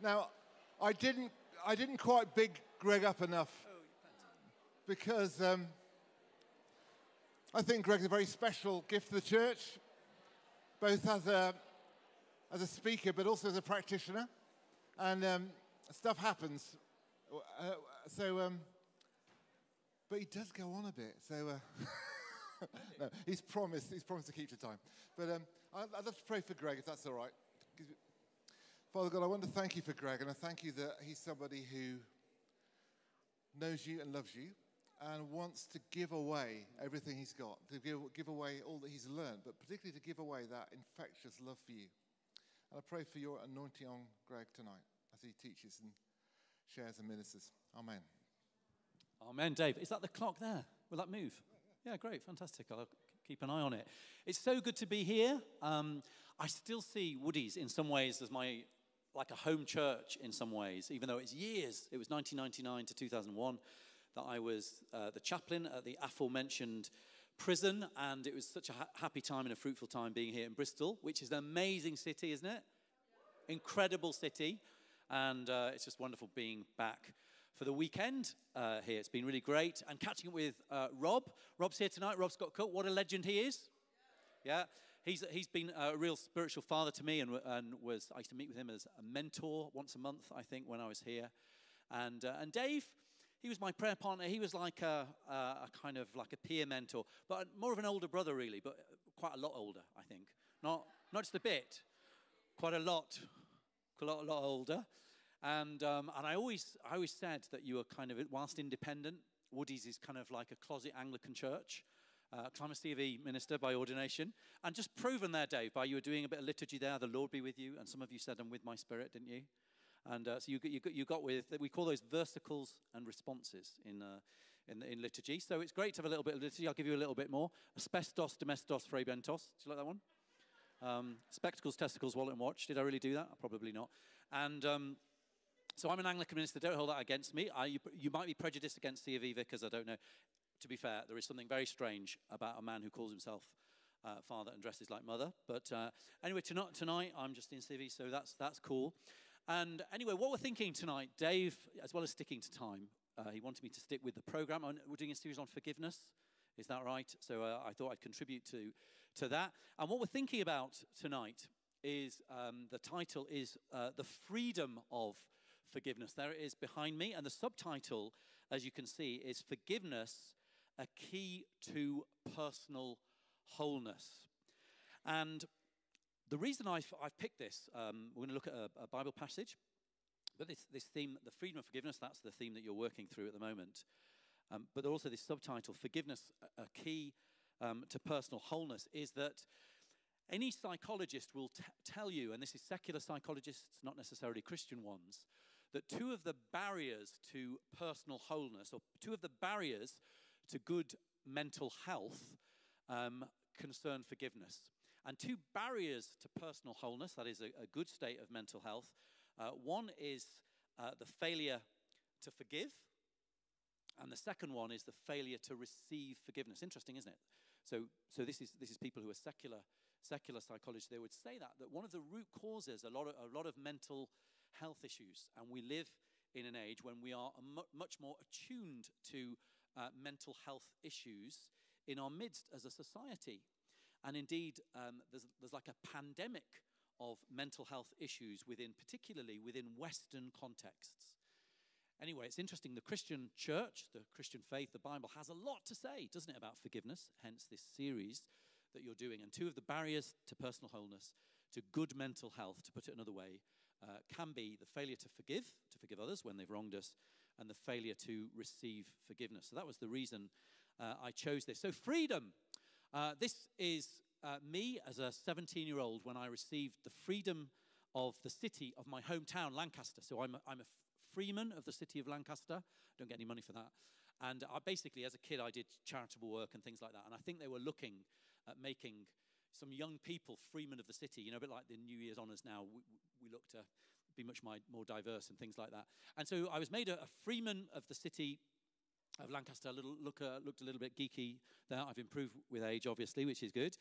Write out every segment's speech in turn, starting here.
Now, I didn't, I didn't quite big Greg up enough because um, I think Greg's a very special gift to the church, both as a, as a speaker but also as a practitioner. And um, stuff happens. Uh, so, um, but he does go on a bit. So, uh, no, he's promised. He's promised to keep to time. But um, I'd love to pray for Greg, if that's all right. Father God, I want to thank you for Greg, and I thank you that he's somebody who knows you and loves you and wants to give away everything he's got, to give, give away all that he's learned, but particularly to give away that infectious love for you. And I pray for your anointing on Greg tonight as he teaches and shares and ministers. Amen. Amen, Dave. Is that the clock there? Will that move? Yeah, great, fantastic. I'll keep an eye on it. It's so good to be here. Um, I still see Woody's in some ways as my like a home church in some ways, even though it's years. It was 1999 to 2001 that I was uh, the chaplain at the aforementioned prison, and it was such a ha- happy time and a fruitful time being here in Bristol, which is an amazing city, isn't it? Incredible city, and uh, it's just wonderful being back for the weekend uh, here. It's been really great, and catching up with uh, Rob. Rob's here tonight. Rob Scott Cook, what a legend he is! Yeah, he's, he's been a real spiritual father to me and, and was, I used to meet with him as a mentor once a month, I think, when I was here. And, uh, and Dave, he was my prayer partner. He was like a, a, a, kind of like a peer mentor, but more of an older brother, really, but quite a lot older, I think. Not, not just a bit, quite a lot, a lot, a lot older. And, um, and I, always, I always said that you were kind of, whilst independent, Woody's is kind of like a closet Anglican church uh, I'm a minister by ordination, and just proven there, Dave, by you were doing a bit of liturgy there, the Lord be with you, and some of you said, I'm with my spirit, didn't you? And uh, so you, you, got you got with, we call those versicles and responses in, uh, in, in, liturgy. So it's great to have a little bit of liturgy. I'll give you a little bit more. Asbestos, domestos, frebentos. Do you like that one? Um, spectacles, testicles, wallet, and watch. Did I really do that? Probably not. And um, so I'm an Anglican minister. Don't hold that against me. I, you, you, might be prejudiced against C of E because I don't know to be fair, there is something very strange about a man who calls himself uh, father and dresses like mother. But uh, anyway, tonight, tonight I'm just in civvy, so that's, that's cool. And anyway, what we're thinking tonight, Dave, as well as sticking to time, uh, he wanted me to stick with the program. We're doing a series on forgiveness. Is that right? So uh, I thought I'd contribute to, to that. And what we're thinking about tonight is um, the title is uh, The Freedom of Forgiveness. There it is behind me. And the subtitle, as you can see, is Forgiveness a key to personal wholeness. And the reason I've, I've picked this, um, we're going to look at a, a, Bible passage, but this, this theme, the freedom of forgiveness, that's the theme that you're working through at the moment. Um, but also this subtitle, Forgiveness, a, Key um, to Personal Wholeness, is that any psychologist will t- tell you, and this is secular psychologists, not necessarily Christian ones, that two of the barriers to personal wholeness, or two of the barriers to good mental health um, concern forgiveness. And two barriers to personal wholeness, that is, a, a good state of mental health. Uh, one is uh, the failure to forgive, and the second one is the failure to receive forgiveness. Interesting, isn't it? So, so this, is, this is people who are secular, secular psychologists. They would say that, that one of the root causes a lot of, a lot of mental health issues, and we live in an age when we are much more attuned to uh, mental health issues in our midst as a society. And indeed, um, there's, there's like a pandemic of mental health issues within, particularly within Western contexts. Anyway, it's interesting. The Christian church, the Christian faith, the Bible has a lot to say, doesn't it, about forgiveness? Hence, this series that you're doing. And two of the barriers to personal wholeness, to good mental health, to put it another way, uh, can be the failure to forgive, to forgive others when they've wronged us, and the failure to receive forgiveness. So that was the reason uh, I chose this. So, freedom. Uh, this is uh, me as a 17 year old when I received the freedom of the city of my hometown, Lancaster. So, I'm a, I'm a freeman of the city of Lancaster. Don't get any money for that. And I basically, as a kid, I did charitable work and things like that. And I think they were looking at making some young people freemen of the city, you know, a bit like the New Year's honours now. We, we look to be much more diverse and things like that. And so I was made a, a freeman of the city of Lancaster. A little look, uh, looked a little bit geeky there. I've improved with age, obviously, which is good.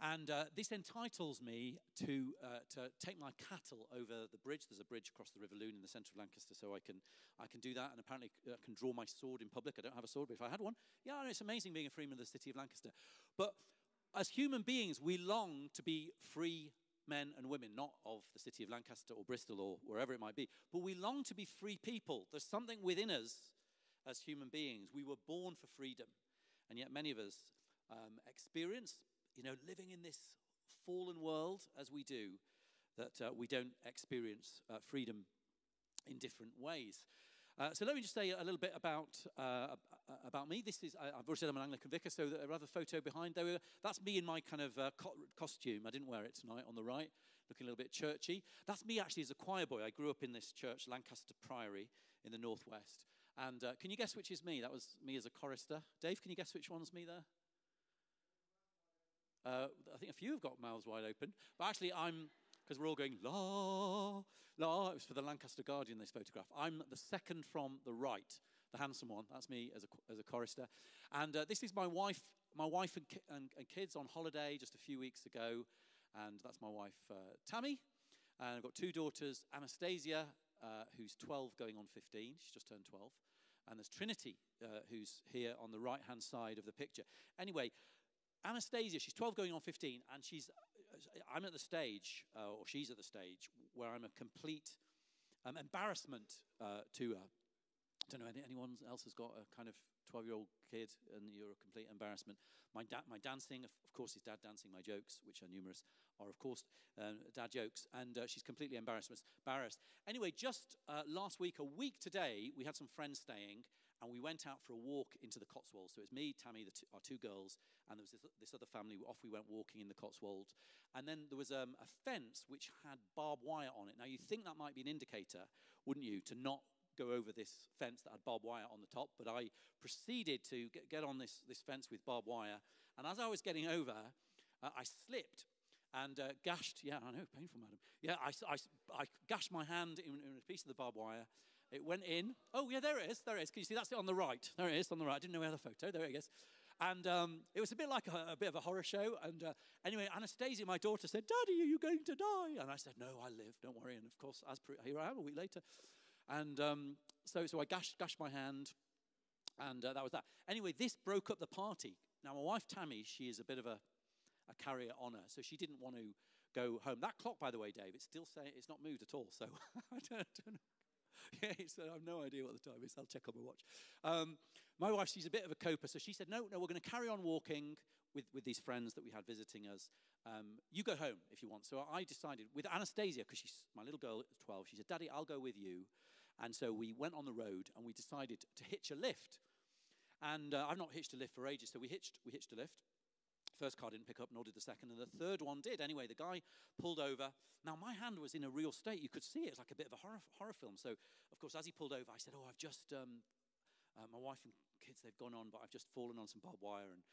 And uh, this entitles me to, uh, to take my cattle over the bridge. There's a bridge across the River Lune in the centre of Lancaster, so I can, I can do that. And apparently, I uh, can draw my sword in public. I don't have a sword, but if I had one, yeah, it's amazing being a freeman of the city of Lancaster. But as human beings, we long to be free men and women, not of the city of Lancaster or Bristol or wherever it might be, but we long to be free people. There's something within us as human beings. We were born for freedom. And yet, many of us um, experience you know, living in this fallen world as we do, that uh, we don't experience uh, freedom in different ways. Uh, so let me just say a little bit about uh, about me. This is I've already said I'm an Anglican vicar, so a other photo behind there. That's me in my kind of uh, co- costume. I didn't wear it tonight on the right, looking a little bit churchy. That's me actually as a choir boy. I grew up in this church, Lancaster Priory, in the northwest. And uh, can you guess which is me? That was me as a chorister. Dave, can you guess which one's me there? Uh, I think a few have got mouths wide open. But actually, I'm, because we're all going, la, la. It was for the Lancaster Guardian, this photograph. I'm the second from the right, the handsome one. That's me as a, as a chorister. And uh, this is my wife, my wife and, ki- and, and, kids on holiday just a few weeks ago. And that's my wife, uh, Tammy. And I've got two daughters, Anastasia, uh, who's 12 going on 15. She's just turned 12. And there's Trinity, uh, who's here on the right hand side of the picture. Anyway, Anastasia, she's 12 going on 15, and she's, I'm at the stage, uh, or she's at the stage, where I'm a complete um, embarrassment uh, to her. I don't know, any, anyone else has got a kind of 12 year old kid and you're a complete embarrassment. My, da- my dancing, of course, is dad dancing. My jokes, which are numerous, are of course uh, dad jokes. And uh, she's completely embarrassed. embarrassed. Anyway, just uh, last week, a week today, we had some friends staying and we went out for a walk into the Cotswolds. So it's me, Tammy, our two girls, and there was this, this, other family. Off we went walking in the Cotswolds. And then there was um, a fence which had barbed wire on it. Now, you think that might be an indicator, wouldn't you, to not go over this fence that had barbed wire on the top. But I proceeded to get, get on this, this fence with barbed wire. And as I was getting over, uh, I slipped and uh, gashed, yeah, I know, painful, madam. Yeah, I, I, I gashed my hand in, in, a piece of the barbed wire it went in. Oh, yeah, there it is. There it is. Can you see? That's it on the right. There it is on the right. I didn't know we had a photo. There it is. And um, it was a bit like a, a, bit of a horror show. And uh, anyway, Anastasia, my daughter, said, Daddy, are you going to die? And I said, No, I live. Don't worry. And of course, as here I am a week later. And um, so, so I gashed, gashed my hand. And uh, that was that. Anyway, this broke up the party. Now, my wife, Tammy, she is a bit of a, a carrier on her. So she didn't want to go home. That clock, by the way, Dave, it's still saying it's not moved at all. So I don't, I don't know. yeah, he said, I have no idea what the time is. I'll check on my watch. Um, my wife, she's a bit of a coper, so she said, No, no, we're going to carry on walking with, with these friends that we had visiting us. Um, you go home if you want. So I decided with Anastasia, because she's my little girl, 12, she said, Daddy, I'll go with you. And so we went on the road and we decided to hitch a lift. And uh, I've not hitched a lift for ages, so we hitched, we hitched a lift. First car didn't pick up, nor did the second, and the third one did. Anyway, the guy pulled over. Now, my hand was in a real state. You could see it. It's like a bit of a horror, horror film. So, of course, as he pulled over, I said, Oh, I've just, um, uh, my wife and kids, they've gone on, but I've just fallen on some barbed wire. And,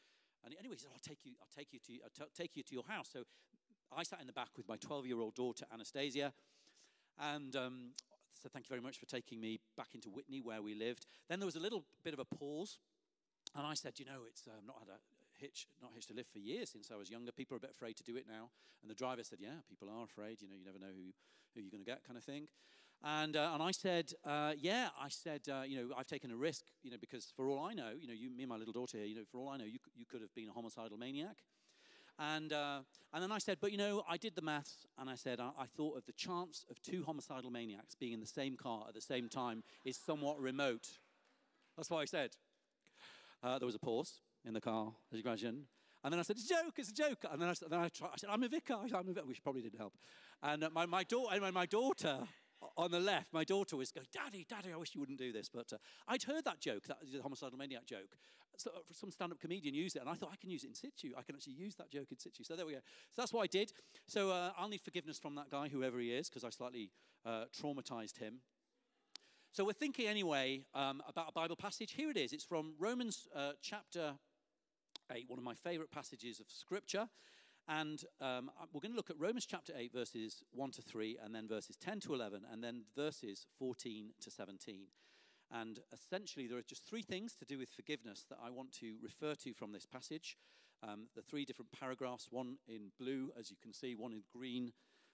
and anyway, he said, I'll take you, I'll take you, to, I'll t- take you to your house. So I sat in the back with my 12 year old daughter, Anastasia. And um, so thank you very much for taking me back into Witney, where we lived. Then there was a little bit of a pause. And I said, you know, it's um, not had a, hitch, not hitched a lift for years since I was younger. People are a bit afraid to do it now. And the driver said, Yeah, people are afraid. You know, you never know who, who you're going to get, kind of thing. And, uh, and I said, uh, Yeah, I said, uh, you know, I've taken a risk, you know, because for all I know, you know, you, me and my little daughter here, you know, for all I know, you, you could have been a homicidal maniac. And, uh, and then I said, but you know, I did the maths and I said, I, I, thought of the chance of two homicidal maniacs being in the same car at the same time is somewhat remote. That's what I said. Uh, there was a pause in the car, as you imagine. And then I said, it's a joke, it's a joke. And then I, then I, tried, I said, I'm a vicar, I'm a vicar, which probably didn't help. And uh, my, my, daughter, anyway, my daughter on the left, my daughter was going, Daddy, Daddy, I wish you wouldn't do this. But uh, I'd heard that joke, that the homicidal maniac joke. So uh, some stand up comedian used it, and I thought I can use it in situ. I can actually use that joke in situ. So there we go. So that's what I did. So uh, I'll need forgiveness from that guy, whoever he is, because I slightly uh, traumatized him. So we're thinking anyway um, about a Bible passage. Here it is. It's from Romans chapter 8, one of my favorite passages of Scripture. And um, we're going to look at Romans chapter 8, verses 1 to 3, and then verses 10 to 11, and then verses 14 to 17. And essentially, there are just three things to do with forgiveness that I want to refer to from this passage. um, the three different paragraphs one in blue, as you can see, one in green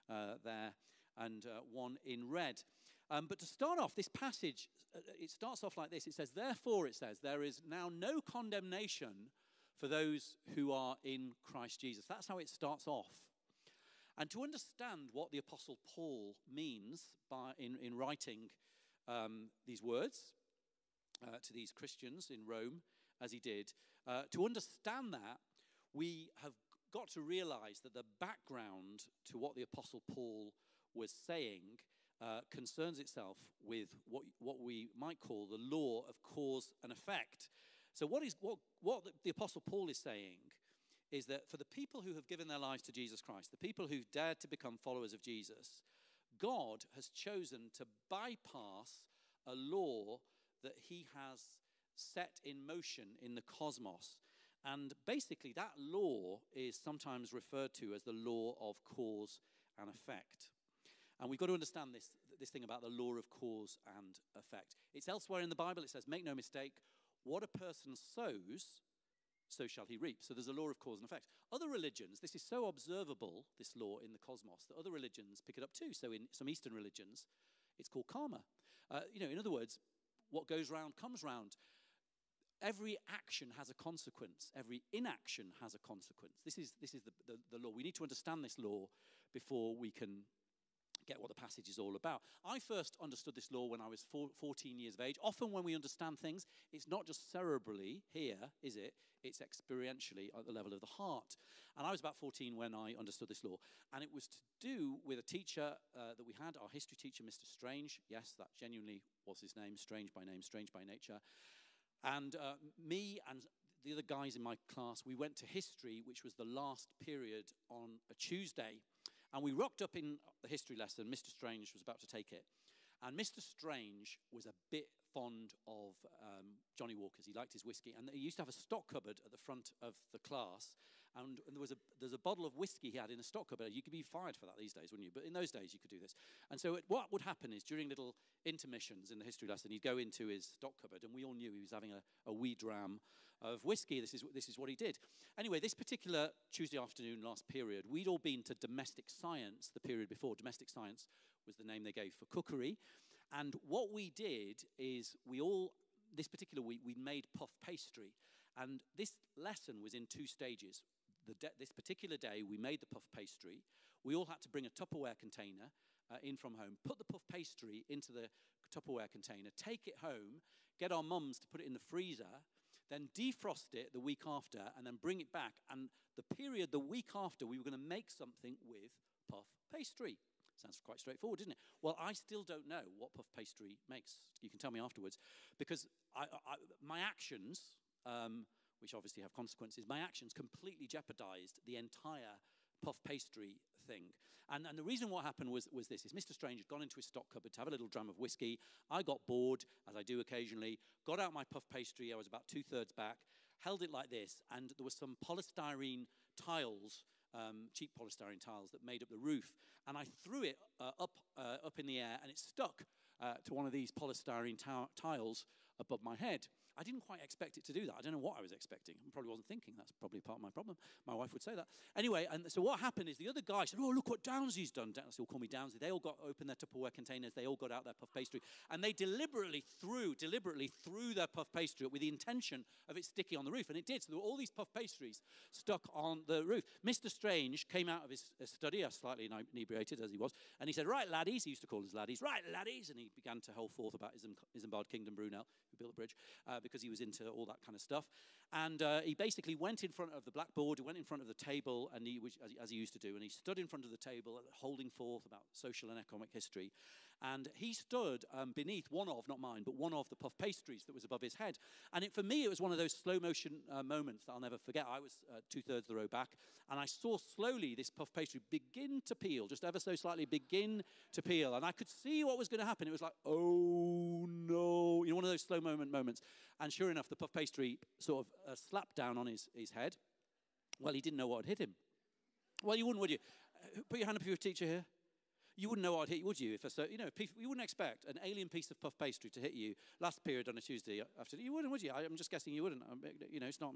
uh, there, and uh, one in red. Um, but to start off, this passage, uh, it starts off like this. It says, Therefore, it says, there is now no condemnation for those who are in Christ Jesus. That's how it starts off. And to understand what the Apostle Paul means by, in, in writing um, these words uh, to these Christians in Rome, as he did, uh, to understand that, we have got to realize that the background to what the Apostle Paul was saying uh, concerns itself with what, what we might call the law of cause and effect. So, what, is, what, what the Apostle Paul is saying is that for the people who have given their lives to Jesus Christ, the people who've dared to become followers of Jesus, God has chosen to bypass a law that he has set in motion in the cosmos. And basically, that law is sometimes referred to as the law of cause and effect. And we've got to understand this, this thing about the law of cause and effect. It's elsewhere in the Bible, it says, Make no mistake, what a person sows, so shall he reap. So there's a law of cause and effect. Other religions, this is so observable, this law in the cosmos, that other religions pick it up too. So in some Eastern religions, it's called karma. Uh, you know, in other words, what goes round comes round. Every action has a consequence. Every inaction has a consequence. This is, this is the, the, the law. We need to understand this law before we can get what the passage is all about. I first understood this law when I was four, 14 years of age. Often, when we understand things, it's not just cerebrally here, is it? It's experientially at the level of the heart. And I was about 14 when I understood this law. And it was to do with a teacher uh, that we had, our history teacher, Mr. Strange. Yes, that genuinely was his name, Strange by name, Strange by nature. And uh, me and the other guys in my class, we went to history, which was the last period on a Tuesday. And we rocked up in the history lesson. Mr. Strange was about to take it. And Mr. Strange was a bit fond of um, Johnnie Walker's. He liked his whiskey. And he used to have a stock cupboard at the front of the class. And, and there was a, there's a bottle of whiskey he had in a stock cupboard. You could be fired for that these days, wouldn't you? But in those days, you could do this. And so it, what would happen is during little intermissions in the history lesson, he'd go into his stock cupboard, and we all knew he was having a, a wee dram of whiskey. This is, this is what he did. Anyway, this particular Tuesday afternoon, last period, we'd all been to domestic science the period before. Domestic science was the name they gave for cookery. And what we did is we all, this particular week, we made puff pastry. And this lesson was in two stages. This particular day, we made the puff pastry. We all had to bring a Tupperware container uh, in from home, put the puff pastry into the Tupperware container, take it home, get our mums to put it in the freezer, then defrost it the week after, and then bring it back. And the period the week after, we were going to make something with puff pastry. Sounds quite straightforward, isn't it? Well, I still don't know what puff pastry makes. You can tell me afterwards. Because I, I, my actions, um, which obviously have consequences, my actions completely jeopardized the entire puff pastry thing. And, and the reason what happened was, was this, is Mr. Strange had gone into his stock cupboard to have a little dram of whiskey. I got bored, as I do occasionally, got out my puff pastry. I was about two-thirds back, held it like this, and there were some polystyrene tiles um, cheap polystyrene tiles that made up the roof. And I threw it uh, up, uh, up in the air and it stuck uh, to one of these polystyrene tiles above my head. I didn't quite expect it to do that. I don't know what I was expecting. I probably wasn't thinking. That's probably part of my problem. My wife would say that. Anyway, and so what happened is the other guy said, Oh, look what Downsy's done. Downsy will call me Downsy. They all got open their Tupperware containers. They all got out their puff pastry. And they deliberately threw, deliberately threw their puff pastry with the intention of it sticking on the roof. And it did. So there were all these puff pastries stuck on the roof. Mr. Strange came out of his study, slightly inebriated as he was, and he said, Right, laddies, he used to call his laddies, right, laddies. And he began to hold forth about Isambard Kingdom Brunel, who built the bridge, uh, because he was into all that kind of stuff. And uh, he basically went in front of the blackboard, went in front of the table, and he, which, as, as, he used to do, and he stood in front of the table, holding forth about social and economic history. And he stood um, beneath one of, not mine, but one of the puff pastries that was above his head. And it, for me, it was one of those slow motion uh, moments that I'll never forget. I was uh, two thirds of the row back, and I saw slowly this puff pastry begin to peel, just ever so slightly begin to peel. And I could see what was going to happen. It was like, oh no, you know, one of those slow moment moments. And sure enough, the puff pastry sort of uh, slapped down on his, his head. Well, he didn't know what had hit him. Well, you wouldn't, would you? Uh, put your hand up if you're a teacher here. You wouldn't know I'd hit you, would you? If a, you know, you wouldn't expect an alien piece of puff pastry to hit you last period on a Tuesday after. You wouldn't, would you? I'm just guessing you wouldn't. You know, it's not.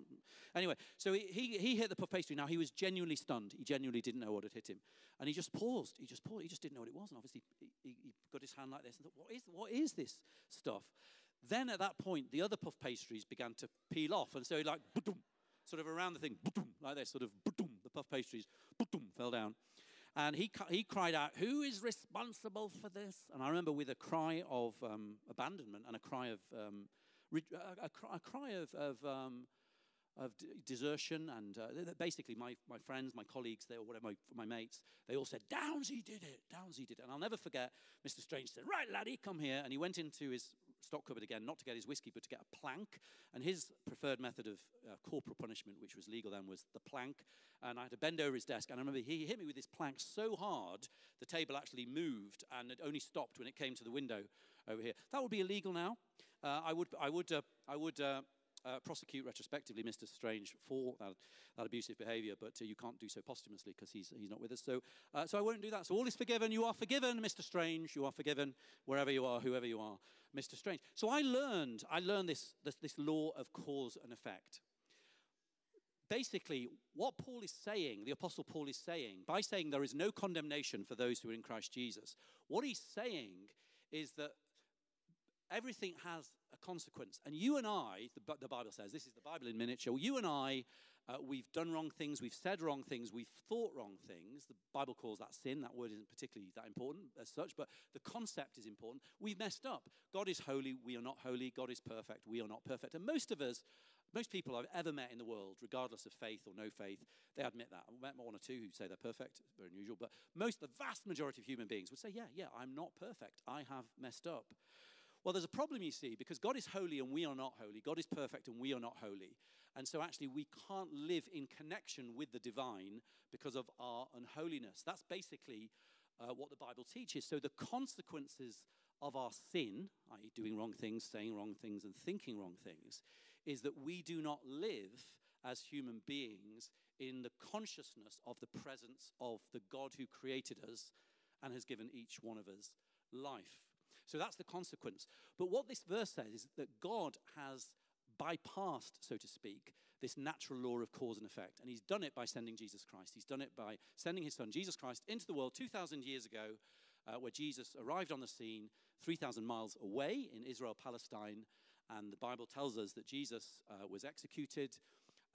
Anyway, so he, he, he hit the puff pastry. Now he was genuinely stunned. He genuinely didn't know what had hit him, and he just paused. He just paused. He just didn't know what it was, and obviously he, he got his hand like this and thought, "What is what is this stuff?" Then at that point, the other puff pastries began to peel off, and so he like sort of around the thing, like this, sort of the puff pastries fell down. And he, he cried out, Who is responsible for this? And I remember with a cry of um, abandonment and a cry of, um, a, a, a, cry of, of, um, of desertion. And uh, basically, my, my friends, my colleagues, they, or whatever, my, my mates, they all said, Downsy did it, Downsy did it. And I'll never forget, Mr. Strange said, Right, laddie, come here. And he went into his stock cupboard again, not to get his whiskey, but to get a plank. And his preferred method of uh, corporal punishment, which was legal then, was the plank. And I had to bend over his desk. And I remember he hit me with his plank so hard, the table actually moved and it only stopped when it came to the window over here. That would be illegal now. Uh, I would, I would, uh, I would uh, prosecute retrospectively Mr. Strange for that, that abusive behavior, but uh, you can't do so posthumously because he's, he's not with us. So, uh, so I won't do that. So all is forgiven. You are forgiven, Mr. Strange. You are forgiven wherever you are, whoever you are, Mr. Strange. So I learned, I learned this, this, this law of cause and effect. Basically, what Paul is saying, the Apostle Paul is saying, by saying there is no condemnation for those who are in Christ Jesus, what he's saying is that everything has a consequence. And you and I, the, the Bible says, this is the Bible in miniature, you and I, uh, we've done wrong things, we've said wrong things, we've thought wrong things. The Bible calls that sin. That word isn't particularly that important as such, but the concept is important. We've messed up. God is holy, we are not holy. God is perfect, we are not perfect. And most of us, most people I've ever met in the world, regardless of faith or no faith, they admit that. I've met one or two who say they're perfect, very unusual, but most, the vast majority of human beings would say, yeah, yeah, I'm not perfect. I have messed up. Well, there's a problem, you see, because God is holy and we are not holy. God is perfect and we are not holy. And so, actually, we can't live in connection with the divine because of our unholiness. That's basically uh, what the Bible teaches. So, the consequences of our sin, i.e., doing wrong things, saying wrong things, and thinking wrong things, is that we do not live as human beings in the consciousness of the presence of the God who created us and has given each one of us life. So that's the consequence. But what this verse says is that God has bypassed, so to speak, this natural law of cause and effect. And he's done it by sending Jesus Christ. He's done it by sending his son, Jesus Christ, into the world 2,000 years ago, uh, where Jesus arrived on the scene 3,000 miles away in Israel, Palestine. And the Bible tells us that Jesus uh, was executed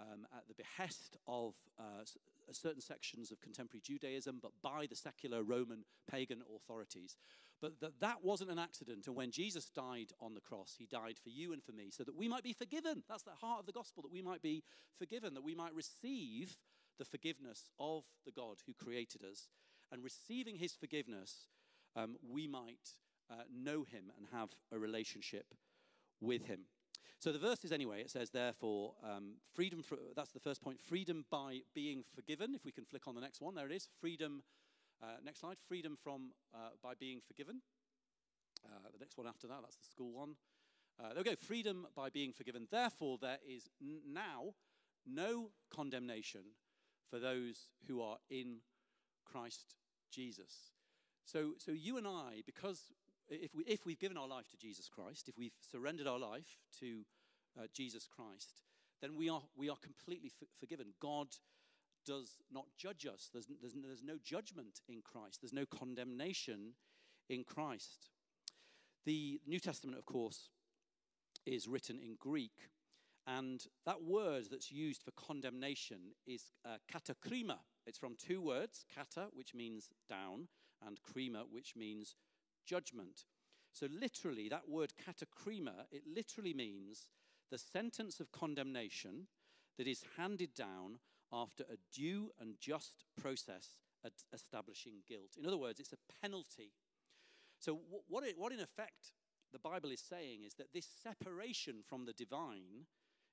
um, at the behest of uh, certain sections of contemporary Judaism, but by the secular Roman pagan authorities. But that, that wasn't an accident. And when Jesus died on the cross, he died for you and for me so that we might be forgiven. That's the heart of the gospel, that we might be forgiven, that we might receive the forgiveness of the God who created us. And receiving his forgiveness, um, we might uh, know him and have a relationship with him. So the verse is anyway, it says, therefore, um, freedom, for, that's the first point, freedom by being forgiven. If we can flick on the next one, there it is. Freedom, uh, next slide, freedom from, uh, by being forgiven. Uh, the next one after that, that's the school one. Uh, there we go, freedom by being forgiven. Therefore, there is now no condemnation for those who are in Christ Jesus. So, so you and I, because if, we, if we've given our life to Jesus Christ, if we've surrendered our life to uh, Jesus Christ, then we are, we are completely forgiven. God does not judge us. There's, there's, there's no judgment in Christ, there's no condemnation in Christ. The New Testament, of course, is written in Greek. And that word that's used for condemnation is uh, katakrima. It's from two words, kata, which means down, and krima, which means judgment. So, literally, that word katakrima, it literally means the sentence of condemnation that is handed down after a due and just process at establishing guilt. In other words, it's a penalty. So, what, it, what in effect the Bible is saying is that this separation from the divine,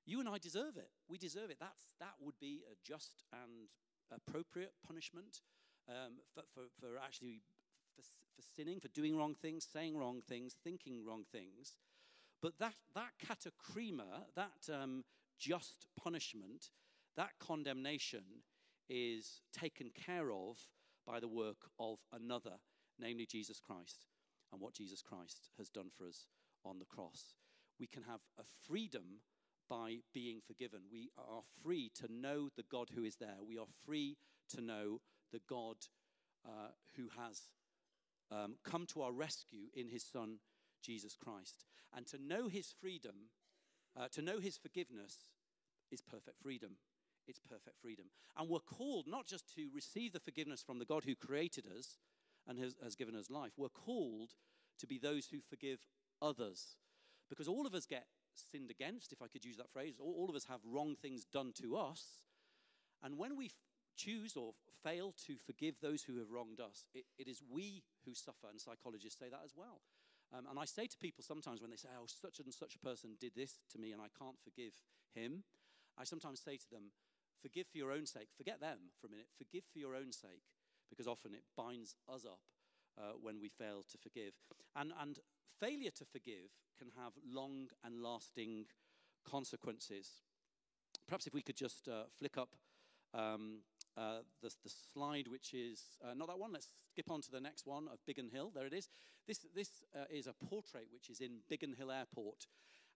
you and I deserve it. We deserve it. That's, that would be a just and appropriate punishment um, for, for, for actually for, for sinning, for doing wrong things, saying wrong things, thinking wrong things. But that, that katakrima, that um, just punishment, that condemnation is taken care of by the work of another. namely Jesus Christ and what Jesus Christ has done for us on the cross. We can have a freedom by being forgiven. We are free to know the God who is there. We are free to know the God uh, who has um, come to our rescue in his Son, Jesus Christ. And to know his freedom, uh, to know his forgiveness, is perfect freedom. It's perfect freedom. And we're called not just to receive the forgiveness from the God who created us and has, has given us life, we're called to be those who forgive others. Because all of us get sinned against, if I could use that phrase. All, all of us have wrong things done to us. And when we f- choose or fail to forgive those who have wronged us, it, it is we who suffer. And psychologists say that as well. Um, and I say to people sometimes when they say, oh, such and such a person did this to me and I can't forgive him, I sometimes say to them, forgive for your own sake. Forget them for a minute. Forgive for your own sake because often it binds us up uh, when we fail to forgive. And, and failure to forgive can have long and lasting consequences. Perhaps if we could just uh, flick up um, uh, the, the, slide, which is uh, not that one. Let's skip on to the next one of Biggin Hill. There it is. This, this uh, is a portrait which is in Biggin Hill Airport.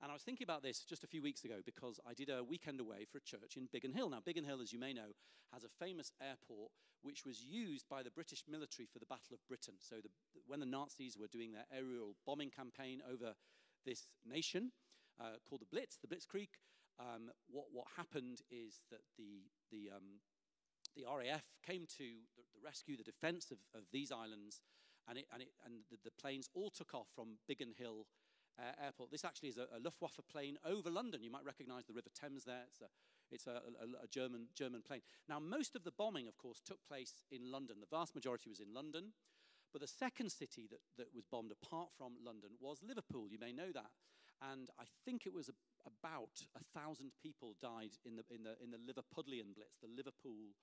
And I was thinking about this just a few weeks ago because I did a weekend away for a church in Biggin Hill. Now, Biggin Hill, as you may know, has a famous airport which was used by the British military for the Battle of Britain. So, the, when the Nazis were doing their aerial bombing campaign over this nation uh, called the Blitz, the Blitzkrieg, um, what, what happened is that the, the, um, the RAF came to the, the rescue, the defense of, of these islands, and, it, and, it, and the, the planes all took off from Biggin Hill uh, airport. This actually is a, a, Luftwaffe plane over London. You might recognize the River Thames there. It's a, it's a, a, German, German plane. Now, most of the bombing, of course, took place in London. The vast majority was in London. But the second city that, that was bombed apart from London was Liverpool. You may know that. And I think it was about a thousand people died in the, in, the, in the Liverpudlian Blitz, the Liverpool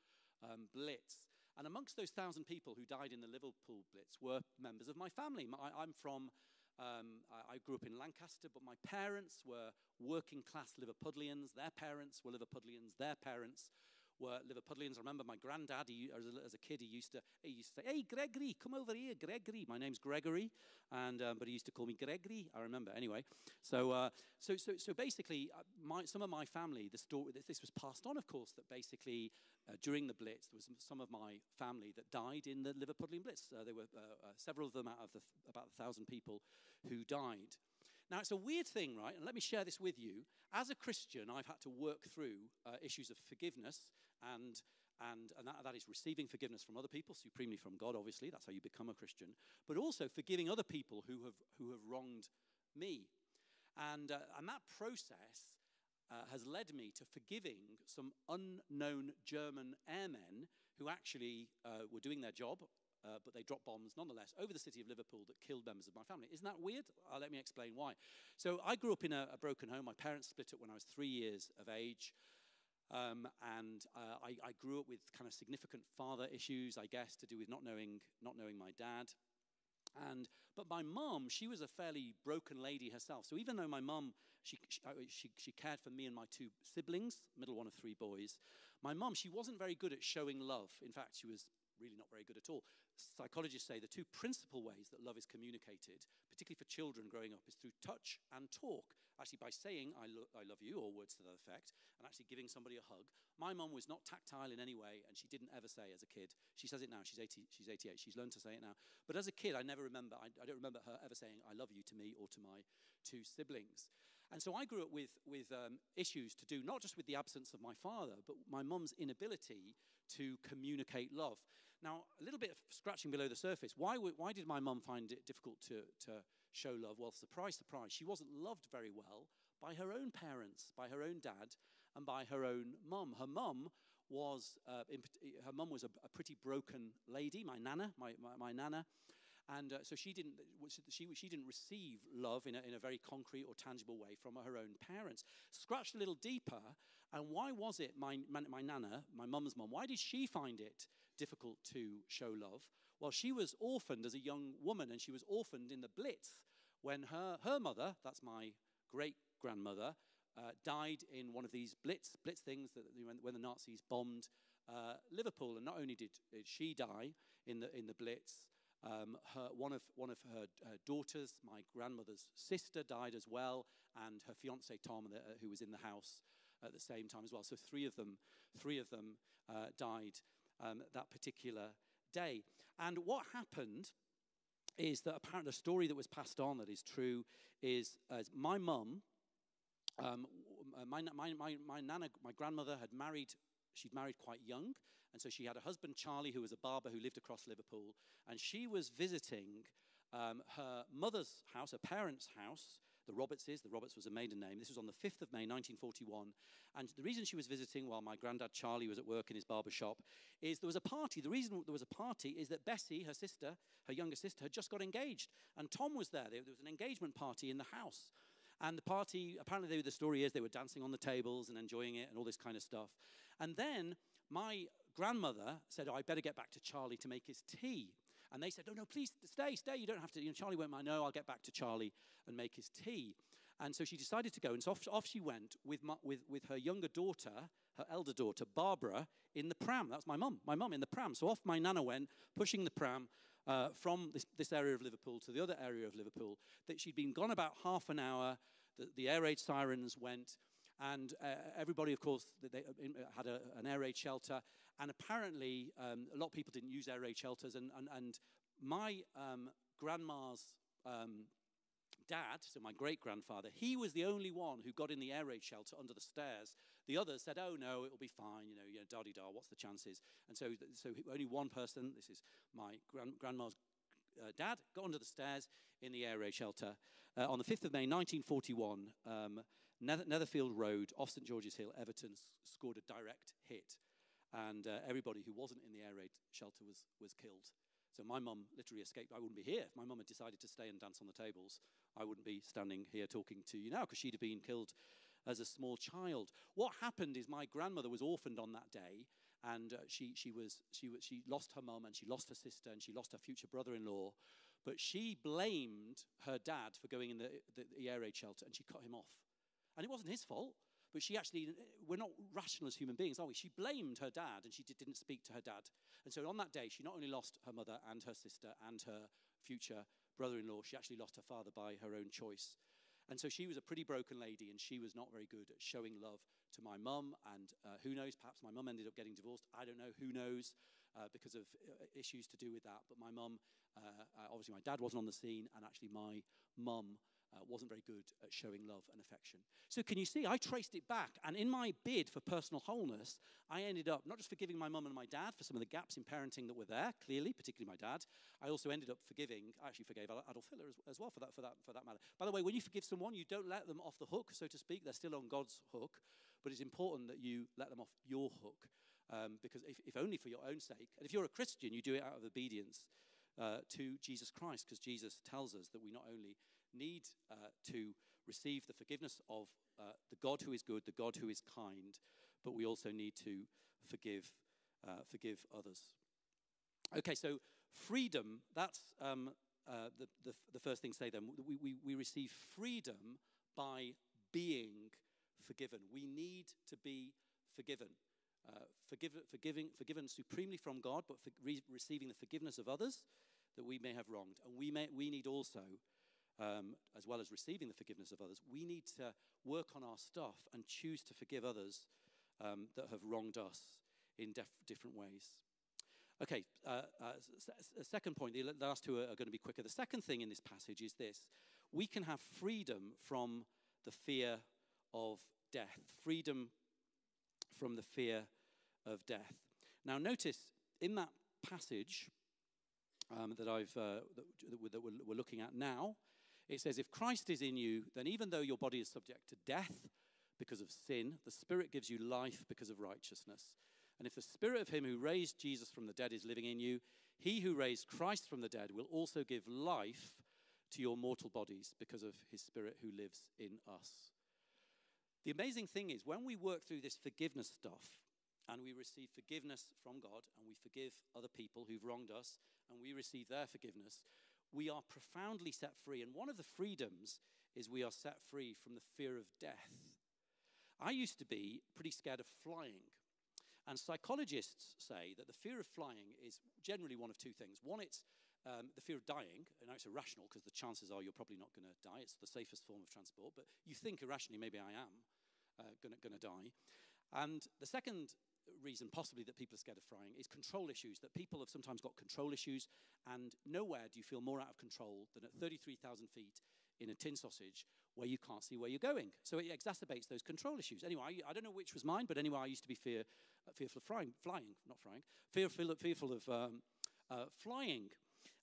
um, Blitz. And amongst those thousand people who died in the Liverpool Blitz were members of my family. My, I'm from um, I, I, grew up in Lancaster, but my parents were working class Liverpudlians. Their parents were Liverpudlians. Their parents were Liverpudlians. I remember my granddad, he, as, a, kid, he used, to, he used to say, Hey, Gregory, come over here, Gregory. My name's Gregory, and, um, but he used to call me Gregory, I remember anyway. So, uh, so, so, so basically, uh, my, some of my family, the story, this was passed on, of course, that basically uh, during the Blitz, there was some of my family that died in the Liverpudlian Blitz. Uh, there were uh, uh, several of them out of the, about a thousand people who died. Now, it's a weird thing, right? And let me share this with you. As a Christian, I've had to work through uh, issues of forgiveness, and, and, and that, that is receiving forgiveness from other people, supremely from God, obviously. That's how you become a Christian. But also forgiving other people who have, who have wronged me. And, uh, and that process uh, has led me to forgiving some unknown German airmen who actually uh, were doing their job uh, but they dropped bombs nonetheless over the city of Liverpool that killed members of my family. Isn't that weird? Uh, let me explain why. So I grew up in a, a, broken home. My parents split up when I was three years of age. Um, and uh, I, I, grew up with kind of significant father issues, I guess, to do with not knowing, not knowing my dad. And, but my mum, she was a fairly broken lady herself. So even though my mum, she, she, she, she cared for me and my two siblings, middle one of three boys, my mum, she wasn't very good at showing love. In fact, she was really not very good at all. Psychologists say the two principal ways that love is communicated, particularly for children growing up, is through touch and talk. Actually, by saying, I, lo- I love you, or words to that effect, and actually giving somebody a hug. My mum was not tactile in any way, and she didn't ever say as a kid. She says it now, she's, 80, she's 88, she's learned to say it now. But as a kid, I never remember, I, I don't remember her ever saying, I love you to me or to my two siblings. And so I grew up with, with um, issues to do not just with the absence of my father, but my mum's inability to communicate love. Now, a little bit of scratching below the surface. Why, why did my mum find it difficult to, to show love? Well, surprise, surprise, she wasn't loved very well by her own parents, by her own dad, and by her own mum. Her mum was, uh, in, her mum was a, a, pretty broken lady, my nana, my, my, my nana. And uh, so she didn't, she, she didn't receive love in a, in a very concrete or tangible way from her own parents. Scratched a little deeper, and why was it my, my, my nana, my mum's mum, why did she find it difficult to show love? Well, she was orphaned as a young woman, and she was orphaned in the Blitz when her, her mother, that's my great grandmother, uh, died in one of these Blitz, Blitz things that, when, when the Nazis bombed uh, Liverpool. And not only did, did she die in the, in the Blitz, Um, her, one, of, one of her daughters, my grandmother's sister, died as well, and her fiance Tom, the, uh, who was in the house at the same time as well. So three of them, three of them uh, died um, that particular day. And what happened is that apparently the story that was passed on that is true is my mum, um, my, my, my, my nana, my grandmother had married, she'd married quite young, and so she had a husband, Charlie, who was a barber who lived across Liverpool, and she was visiting um, her mother's house, her parents' house, the Robertses. The Roberts was a maiden name. This was on the 5th of May, 1941. And the reason she was visiting while my granddad Charlie was at work in his barber shop is there was a party. The reason there was a party is that Bessie, her sister, her younger sister, had just got engaged. And Tom was there. There was an engagement party in the house. And the party, apparently, the story is they were dancing on the tables and enjoying it and all this kind of stuff. And then my grandmother said, oh, I better get back to Charlie to make his tea. And they said, no, no, please stay, stay. You don't have to. You know, Charlie won't mind. No, I'll get back to Charlie and make his tea. And so she decided to go. And so off, off she went with, my, with, with her younger daughter, her elder daughter, Barbara, in the pram. That's my mum, my mum in the pram. So off my nana went, pushing the pram uh, from this, this area of Liverpool to the other area of Liverpool. That she'd been gone about half an hour. The, the air raid sirens went. And uh, everybody, of course, they uh, had a, an air raid shelter. And apparently, um, a lot of people didn't use air raid shelters. And, and, and my um, grandma's um, dad, so my great grandfather, he was the only one who got in the air raid shelter under the stairs. The others said, "Oh no, it'll be fine." You know, you know, da da. What's the chances? And so, so only one person. This is my grand, grandma's uh, dad got under the stairs in the air raid shelter uh, on the 5th of May 1941. Um, Netherfield Road, off St George's Hill, Everton scored a direct hit, and uh, everybody who wasn't in the air raid shelter was was killed. So my mum literally escaped. I wouldn't be here if my mum had decided to stay and dance on the tables. I wouldn't be standing here talking to you now because she'd have been killed as a small child. What happened is my grandmother was orphaned on that day, and uh, she, she, was, she, was, she lost her mum and she lost her sister and she lost her future brother in law. But she blamed her dad for going in the, the, the air raid shelter and she cut him off. And it wasn't his fault. But she actually, we're not rational as human beings, are we? She blamed her dad and she did, didn't speak to her dad. And so on that day, she not only lost her mother and her sister and her future brother in law, she actually lost her father by her own choice. And so she was a pretty broken lady, and she was not very good at showing love to my mum. And uh, who knows, perhaps my mum ended up getting divorced. I don't know, who knows, uh, because of uh, issues to do with that. But my mum, uh, uh, obviously, my dad wasn't on the scene, and actually, my mum uh, wasn't very good at showing love and affection. So, can you see? I traced it back, and in my bid for personal wholeness, I ended up not just forgiving my mum and my dad for some of the gaps in parenting that were there, clearly, particularly my dad. I also ended up forgiving. I actually forgave Adolf Hitler as, as well for that, for that, for that matter. By the way, when you forgive someone, you don't let them off the hook, so to speak. They're still on God's hook, but it's important that you let them off your hook, um, because if, if only for your own sake. And if you're a Christian, you do it out of obedience. Uh, to Jesus Christ, because Jesus tells us that we not only need uh, to receive the forgiveness of uh, the God who is good, the God who is kind, but we also need to forgive, uh, forgive others. Okay, so freedom, that's um, uh, the, the, the, first thing to say then. We, we, we receive freedom by being forgiven. We need to be forgiven. Uh, forgive, forgiving, forgiven supremely from God, but for re- receiving the forgiveness of others that we may have wronged. And we, may, we need also, um, as well as receiving the forgiveness of others, we need to work on our stuff and choose to forgive others um, that have wronged us in def- different ways. Okay, uh, uh, second point, the last two are, are going to be quicker. The second thing in this passage is this we can have freedom from the fear of death, freedom from the fear of death. Now, notice in that passage um, that, I've, uh, that, that we're looking at now, it says, If Christ is in you, then even though your body is subject to death because of sin, the Spirit gives you life because of righteousness. And if the Spirit of Him who raised Jesus from the dead is living in you, He who raised Christ from the dead will also give life to your mortal bodies because of His Spirit who lives in us. The amazing thing is, when we work through this forgiveness stuff, and we receive forgiveness from God, and we forgive other people who've wronged us, and we receive their forgiveness, we are profoundly set free. And one of the freedoms is we are set free from the fear of death. I used to be pretty scared of flying. And psychologists say that the fear of flying is generally one of two things. One, it's um, the fear of dying, and it's irrational because the chances are you're probably not going to die. It's the safest form of transport, but you think irrationally, maybe I am uh, going to die. And the second reason, possibly, that people are scared of flying is control issues. That people have sometimes got control issues, and nowhere do you feel more out of control than at 33,000 feet in a tin sausage where you can't see where you're going. So it exacerbates those control issues. Anyway, I, I don't know which was mine, but anyway, I used to be fear, uh, fearful of flying, flying, not flying, fearful, fearful of um, uh, flying.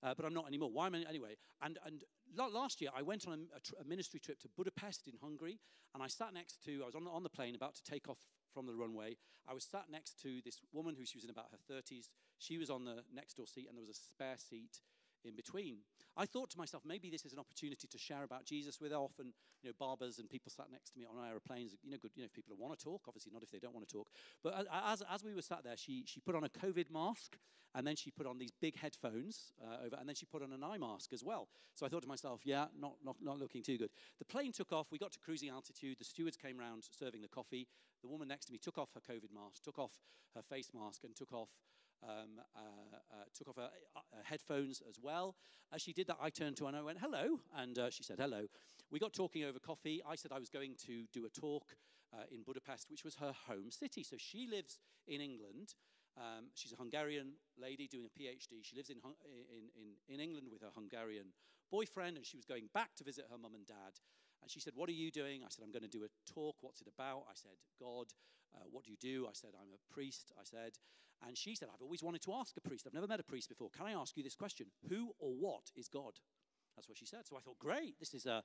Uh, but I'm not anymore. Why am I anyway? And, and last year, I went on a, a, tr- a, ministry trip to Budapest in Hungary, and I sat next to, I was on the, on the plane about to take off from the runway. I was sat next to this woman who she was in about her 30s. She was on the next door seat, and there was a spare seat in between. I thought to myself, maybe this is an opportunity to share about Jesus with her often, you know, barbers and people sat next to me on aeroplanes, you know, good, you know, if people want to talk, obviously not if they don't want to talk. But as, as we were sat there, she, she put on a COVID mask and then she put on these big headphones uh, over, and then she put on an eye mask as well. So I thought to myself, yeah, not, not, not looking too good. The plane took off, we got to cruising altitude, the stewards came around serving the coffee. The woman next to me took off her COVID mask, took off her face mask, and took off um, uh, uh, took off her, uh, headphones as well. As she did that, I turned to her and I went, hello. And uh, she said, hello. We got talking over coffee. I said I was going to do a talk uh, in Budapest, which was her home city. So she lives in England. Um, she's a Hungarian lady doing a PhD. She lives in, in, in, in England with her Hungarian boyfriend, and she was going back to visit her mum and dad. And she said, What are you doing? I said, I'm going to do a talk. What's it about? I said, God. Uh, what do you do? I said, I'm a priest. I said, and she said, I've always wanted to ask a priest. I've never met a priest before. Can I ask you this question? Who or what is God? That's what she said. So I thought, great, this is uh,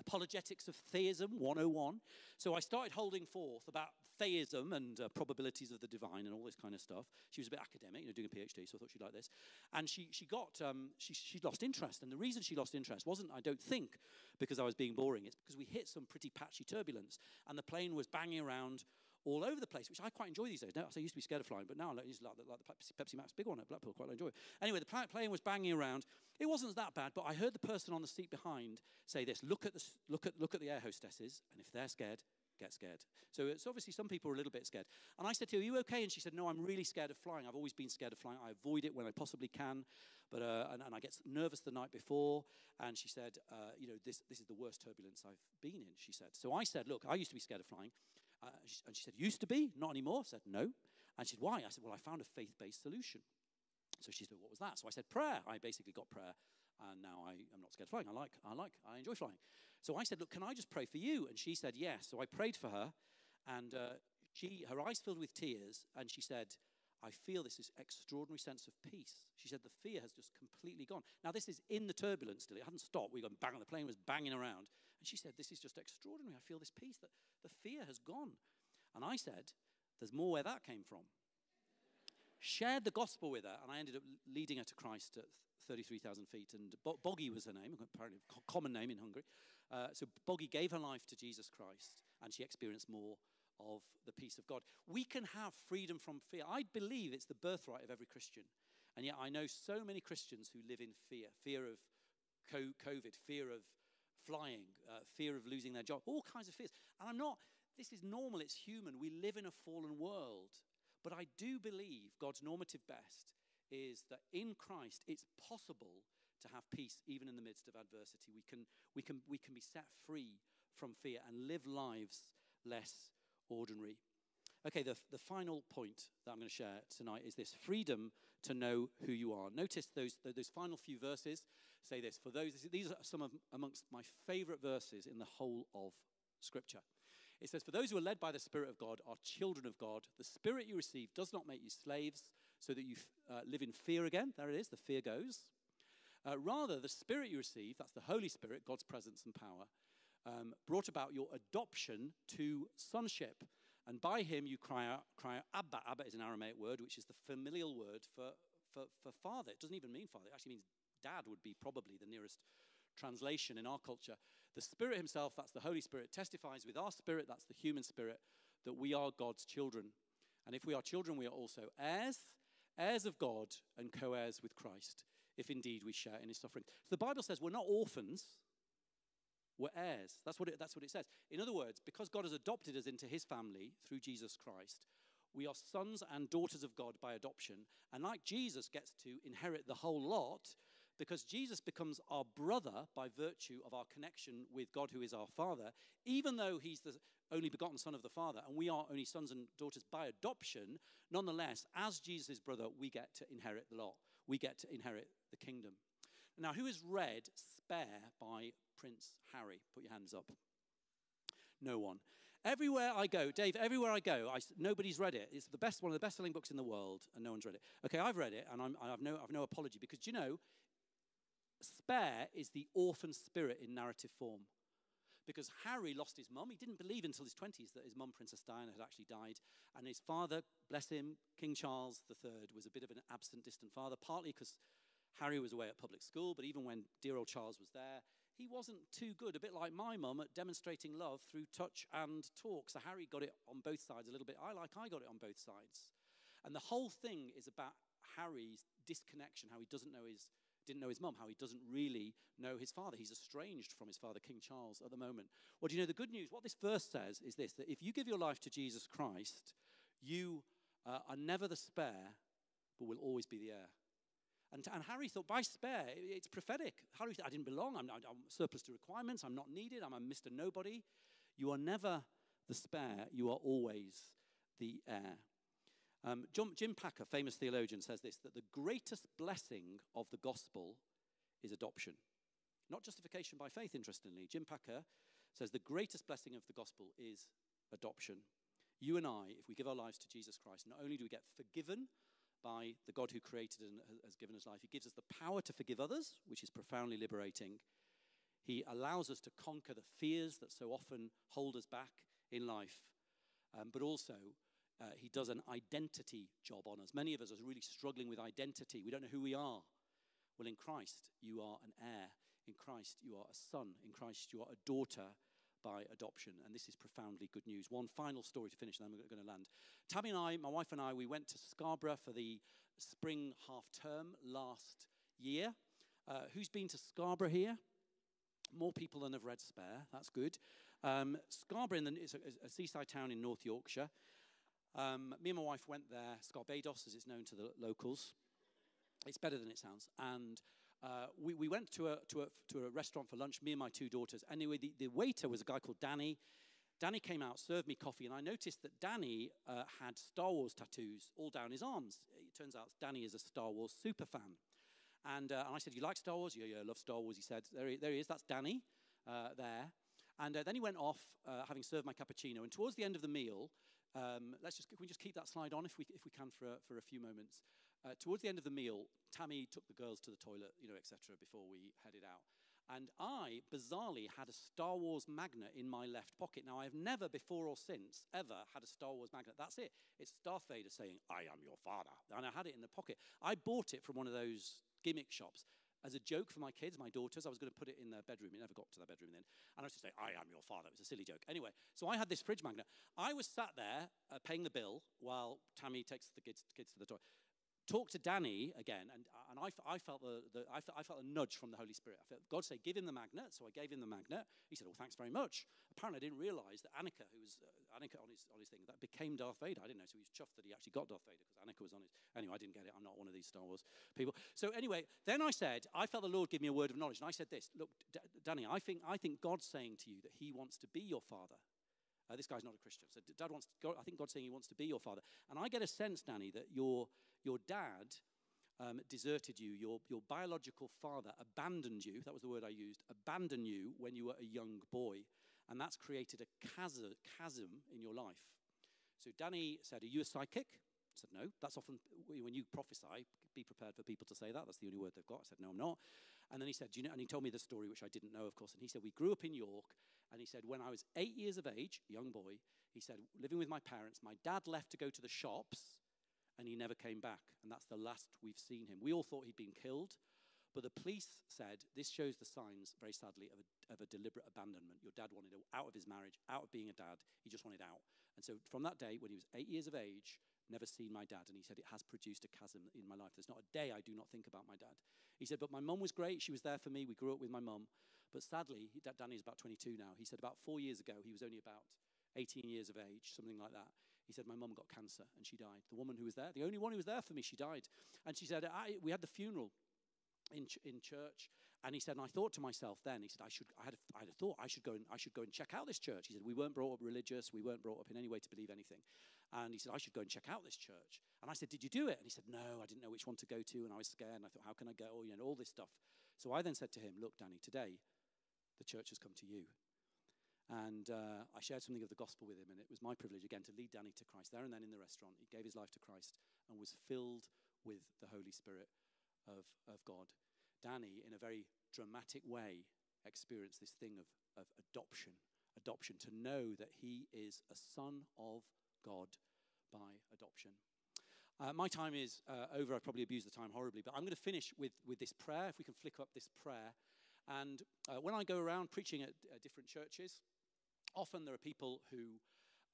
Apologetics of Theism 101. So I started holding forth about theism and uh, probabilities of the divine and all this kind of stuff. She was a bit academic, you know, doing a PhD, so I thought she'd like this. And she, she got, um, she, she lost interest. And the reason she lost interest wasn't, I don't think, because I was being boring. It's because we hit some pretty patchy turbulence. And the plane was banging around all over the place, which I quite enjoy these days. Now, I used to be scared of flying, but now I just like like the Pepsi Max big one at Blackpool, quite enjoy it. Anyway, the plane was banging around. It wasn't that bad, but I heard the person on the seat behind say this: "Look at the look at look at the air hostesses, and if they're scared, get scared. So it's obviously some people are a little bit scared. And I said to her, Are you okay? And she said, No, I'm really scared of flying. I've always been scared of flying. I avoid it when I possibly can. But, uh, and, and, I get nervous the night before. And she said, uh, You know, this, this is the worst turbulence I've been in, she said. So I said, Look, I used to be scared of flying. Uh, and she said, Used to be? Not anymore? I said, No. And she said, Why? I said, Well, I found a faith based solution. So she said, What was that? So I said, Prayer. I basically got prayer. And now I am not scared of flying. I like, I like, I enjoy flying. So I said, Look, can I just pray for you? And she said, Yes. So I prayed for her. And uh, she, her eyes filled with tears. And she said, I feel this extraordinary sense of peace. She said the fear has just completely gone. Now, this is in the turbulence still. It hadn't stopped. We got bang, the plane was banging around. And she said, This is just extraordinary. I feel this peace that the fear has gone. And I said, There's more where that came from. Shared the gospel with her, and I ended up leading her to Christ at 33,000 feet. And Bo- Boggy was her name, apparently a common name in Hungary. Uh, so Boggy gave her life to Jesus Christ, and she experienced more of the peace of God. We can have freedom from fear. I believe it's the birthright of every Christian. And yet I know so many Christians who live in fear fear of COVID, fear of flying, uh, fear of losing their job, all kinds of fears. And I'm not, this is normal, it's human. We live in a fallen world. But I do believe God's normative best is that in Christ it's possible to have peace even in the midst of adversity. We can, we can, we can be set free from fear and live lives less ordinary. Okay, the, the final point that I'm going to share tonight is this freedom to know who you are. Notice those, those final few verses say this. For those, these are some of amongst my favorite verses in the whole of Scripture. It says, For those who are led by the Spirit of God are children of God. The Spirit you receive does not make you slaves so that you uh, live in fear again. There it is, the fear goes. Uh, rather, the Spirit you receive, that's the Holy Spirit, God's presence and power, um, brought about your adoption to sonship. And by him you cry out, cry out, Abba. Abba is an Aramaic word, which is the familial word for, for, for father. It doesn't even mean father, it actually means dad, would be probably the nearest translation in our culture. The Spirit Himself, that's the Holy Spirit, testifies with our spirit, that's the human spirit, that we are God's children. And if we are children, we are also heirs, heirs of God, and co heirs with Christ, if indeed we share in His suffering. So the Bible says we're not orphans, we're heirs. That's what, it, that's what it says. In other words, because God has adopted us into his family through Jesus Christ, we are sons and daughters of God by adoption. And like Jesus gets to inherit the whole lot, because Jesus becomes our brother by virtue of our connection with God, who is our Father, even though He's the only begotten Son of the Father, and we are only sons and daughters by adoption, nonetheless, as Jesus' brother, we get to inherit the lot. We get to inherit the kingdom. Now, who has read Spare by Prince Harry? Put your hands up. No one. Everywhere I go, Dave, everywhere I go, I, nobody's read it. It's the best, one of the best selling books in the world, and no one's read it. Okay, I've read it, and I'm, I have no, I've no apology because, you know, Spare is the orphan spirit in narrative form. Because Harry lost his mum. He didn't believe until his 20s that his mum, Princess Diana, had actually died. And his father, bless him, King Charles III, was a bit of an absent, distant father, partly because Harry was away at public school, but even when dear old Charles was there, he wasn't too good, a bit like my mum, at demonstrating love through touch and talk. So Harry got it on both sides a little bit. I like I got it on both sides. And the whole thing is about Harry's disconnection, how he doesn't know his didn't know his mum, how he doesn't really know his father. He's estranged from his father, King Charles, at the moment. Well, do you know the good news? What this verse says is this that if you give your life to Jesus Christ, you uh, are never the spare, but will always be the heir. And, and Harry thought, by spare, it's prophetic. Harry thought, I didn't belong. I'm, I'm surplus to requirements. I'm not needed. I'm a Mr. Nobody. You are never the spare. You are always the heir. Um, John, Jim Packer, famous theologian, says this that the greatest blessing of the gospel is adoption. Not justification by faith, interestingly. Jim Packer says the greatest blessing of the gospel is adoption. You and I, if we give our lives to Jesus Christ, not only do we get forgiven by the God who created and has given us life. He gives us the power to forgive others, which is profoundly liberating. He allows us to conquer the fears that so often hold us back in life. Um, but also, uh, he does an identity job on us. Many of us are really struggling with identity. We don't know who we are. Well, in Christ, you are an heir. In Christ, you are a son. In Christ, you are a daughter by adoption. And this is profoundly good news. One final story to finish, and then we're going to land. Tammy and I, my wife and I, we went to Scarborough for the spring half term last year. Uh, who's been to Scarborough here? More people than have read Spare. That's good. Um, Scarborough is a, a, seaside town in North Yorkshire. Um, me and my wife went there, Scarbados, as it's known to the locals. It's better than it sounds. And uh, we, we went to a, to, a, to a restaurant for lunch, me and my two daughters. Anyway, the, the waiter was a guy called Danny. Danny came out, served me coffee, and I noticed that Danny uh, had Star Wars tattoos all down his arms. It turns out Danny is a Star Wars super fan. And, uh, and I said, You like Star Wars? Yeah, yeah, I love Star Wars. He said, There he, there he is, that's Danny uh, there. And uh, then he went off, uh, having served my cappuccino. And towards the end of the meal, um, let's just, can we just keep that slide on if we, if we can for a, for a few moments? Uh, towards the end of the meal, Tammy took the girls to the toilet, you know, etc., before we headed out. And I, bizarrely, had a Star Wars magnet in my left pocket. Now, I've never before or since ever had a Star Wars magnet. That's it. It's Darth Vader saying, I am your father. And I had it in the pocket. I bought it from one of those gimmick shops as a joke for my kids, my daughters. I was going to put it in their bedroom. It never got to their bedroom then. And I was to say, I am your father. It was a silly joke. Anyway, so I had this fridge magnet. I was sat there uh, paying the bill while Tammy takes the kids, kids to the toilet talked to Danny again, and, and I, I, felt the, the I, felt, I, felt, a nudge from the Holy Spirit. I felt God say, give him the magnet. So I gave him the magnet. He said, well, thanks very much. Apparently, I didn't realize that Anakin, who was uh, Anakin on his, on his thing, that became Darth Vader. I didn't know. So he was chuffed that he actually got Darth Vader because Anakin was on his. Anyway, I didn't get it. I'm not one of these Star Wars people. So anyway, then I said, I felt the Lord give me a word of knowledge. And I said this Look, D- Danny, I think, I think God's saying to you that he wants to be your father. Uh, this guy's not a Christian. So dad wants, I think God's saying he wants to be your father. And I get a sense, Danny, that your, your dad um, deserted you, your, your biological father abandoned you, that was the word I used, abandoned you when you were a young boy. And that's created a chasm, chasm in your life. So Danny said, Are you a psychic? I said, No. That's often, when you prophesy, be prepared for people to say that. That's the only word they've got. I said, No, I'm not. And then he said, Do you know? And he told me the story, which I didn't know, of course. And he said, We grew up in York. And he said, When I was eight years of age, young boy, he said, living with my parents, my dad left to go to the shops and he never came back. And that's the last we've seen him. We all thought he'd been killed, but the police said this shows the signs, very sadly, of a, of a deliberate abandonment. Your dad wanted out of his marriage, out of being a dad. He just wanted out. And so from that day, when he was eight years of age, never seen my dad. And he said, It has produced a chasm in my life. There's not a day I do not think about my dad. He said, But my mum was great. She was there for me. We grew up with my mum. But sadly, Danny is about 22 now. He said, About four years ago, he was only about 18 years of age, something like that. He said, My mum got cancer and she died. The woman who was there, the only one who was there for me, she died. And she said, We had the funeral. in, ch- in church. And he said, and I thought to myself then, he said, I, should, I, had a, I had a thought, I should, go and, I should go and check out this church. He said, we weren't brought up religious, we weren't brought up in any way to believe anything. And he said, I should go and check out this church. And I said, Did you do it? And he said, No, I didn't know which one to go to. And I was scared. And I thought, How can I go? You know, all this stuff. So I then said to him, Look, Danny, today the church has come to you. And uh, I shared something of the gospel with him, and it was my privilege again to lead Danny to Christ. There and then in the restaurant, he gave his life to Christ and was filled with the Holy Spirit of, of God. Danny, in a very dramatic way, experienced this thing of, of adoption. Adoption, to know that he is a son of God by adoption. Uh, my time is uh, over. I've probably abused the time horribly, but I'm going to finish with, with this prayer. If we can flick up this prayer. And uh, when I go around preaching at different churches, often there are people who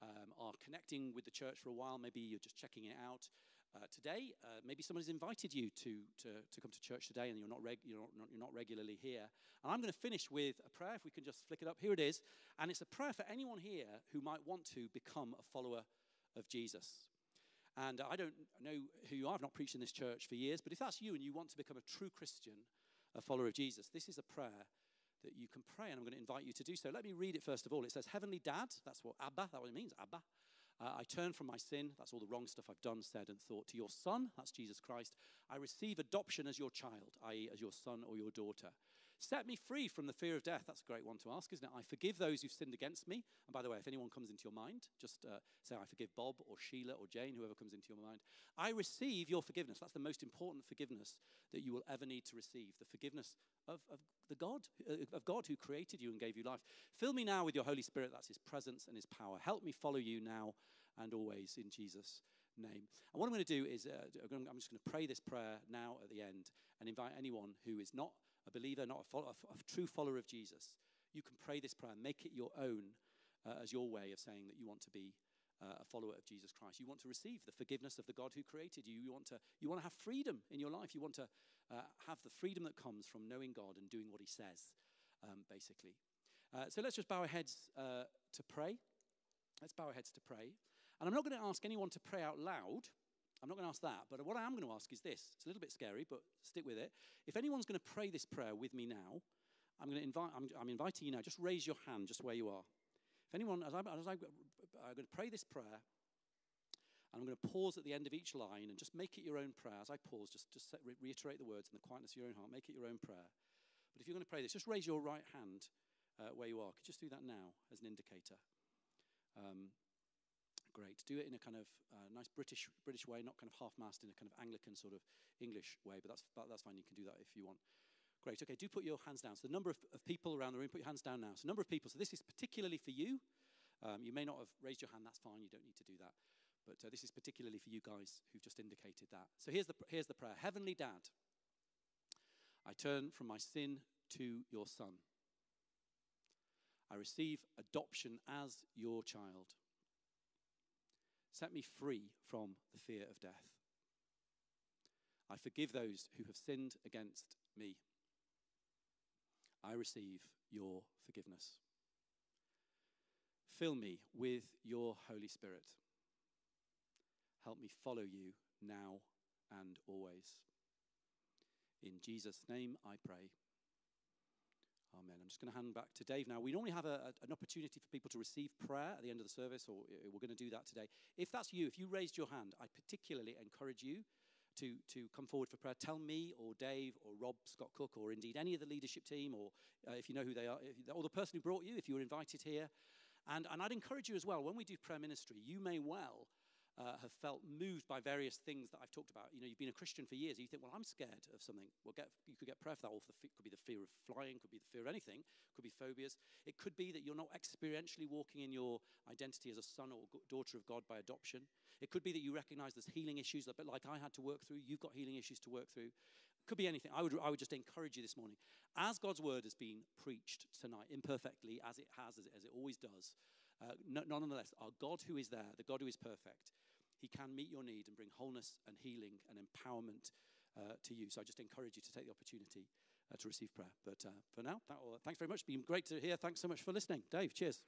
um, are connecting with the church for a while. Maybe you're just checking it out. Uh, today, uh, maybe somebody's invited you to, to, to come to church today and you're not, reg- you're, not, you're not regularly here. And I'm going to finish with a prayer, if we can just flick it up. Here it is. And it's a prayer for anyone here who might want to become a follower of Jesus. And I don't know who you are, I've not preached in this church for years, but if that's you and you want to become a true Christian, a follower of Jesus, this is a prayer that you can pray, and I'm going to invite you to do so. Let me read it first of all. It says, Heavenly Dad, that's what Abba, that's what it means, Abba. Uh, I turn from my sin, that's all the wrong stuff I've done, said, and thought, to your Son, that's Jesus Christ. I receive adoption as your child, i.e., as your son or your daughter. Set me free from the fear of death. That's a great one to ask, isn't it? I forgive those who've sinned against me. And by the way, if anyone comes into your mind, just uh, say, I forgive Bob or Sheila or Jane, whoever comes into your mind. I receive your forgiveness. That's the most important forgiveness that you will ever need to receive the forgiveness of, of the God, uh, of God who created you and gave you life. Fill me now with your Holy Spirit. That's his presence and his power. Help me follow you now and always in Jesus' name. And what I'm going to do is, uh, I'm just going to pray this prayer now at the end and invite anyone who is not a believer, not a, a, a true follower of Jesus, you can pray this prayer, make it your own uh, as your way of saying that you want to be uh, a follower of Jesus Christ. You want to receive the forgiveness of the God who created you. You want to, you want to have freedom in your life. You want to uh, have the freedom that comes from knowing God and doing what He says, um, basically. Uh, so let's just bow our heads uh, to pray. Let's bow our heads to pray. And I'm not going to ask anyone to pray out loud. I'm not going to ask that, but what I am going to ask is this. It's a little bit scary, but stick with it. If anyone's going to pray this prayer with me now, I'm going to invite, I'm, I'm inviting you now, just raise your hand just where you are. If anyone, as, I, as I, I'm going to pray this prayer, and I'm going to pause at the end of each line and just make it your own prayer. As I pause, just, just re- reiterate the words in the quietness of your own heart. Make it your own prayer. But if you're going to pray this, just raise your right hand uh, where you are. Could just do that now as an indicator? Um, great. Do it in a kind of uh, nice British British way, not kind of half-mast in a kind of Anglican sort of English way, but that's, that's fine. You can do that if you want. Great. Okay, do put your hands down. So the number of, of people around the room, put your hands down now. So number of people. So this is particularly for you. Um, you may not have raised your hand. That's fine. You don't need to do that. But uh, this is particularly for you guys who've just indicated that. So here's the, here's the prayer Heavenly Dad, I turn from my sin to your Son. I receive adoption as your child. Set me free from the fear of death. I forgive those who have sinned against me. I receive your forgiveness. Fill me with your Holy Spirit. Help me follow you now and always. In Jesus' name I pray. Amen. I'm just going to hand back to Dave now. We normally have a, a, an opportunity for people to receive prayer at the end of the service, or we're going to do that today. If that's you, if you raised your hand, I particularly encourage you to, to come forward for prayer. Tell me, or Dave, or Rob Scott Cook, or indeed any of the leadership team, or uh, if you know who they are, or the person who brought you, if you were invited here. And, and I'd encourage you as well, when we do prayer ministry, you may well uh, have felt moved by various things that I've talked about. You know, you've been a Christian for years. You think, well, I'm scared of something. Well, get, you could get prayer for that. Or the, could be the fear of flying, could be the fear of anything, could be phobias. It could be that you're not experientially walking in your identity as a son or daughter of God by adoption. It could be that you recognize there's healing issues, a bit like I had to work through. You've got healing issues to work through. Could be anything. I would, I would just encourage you this morning. As God's word has been preached tonight, imperfectly, as it has, as it, as it always does, uh, nonetheless, our God who is there, the God who is perfect, he can meet your need and bring wholeness and healing and empowerment uh, to you. So I just encourage you to take the opportunity uh, to receive prayer. But uh, for now, will, thanks very much. It's been great to hear. Thanks so much for listening. Dave, cheers.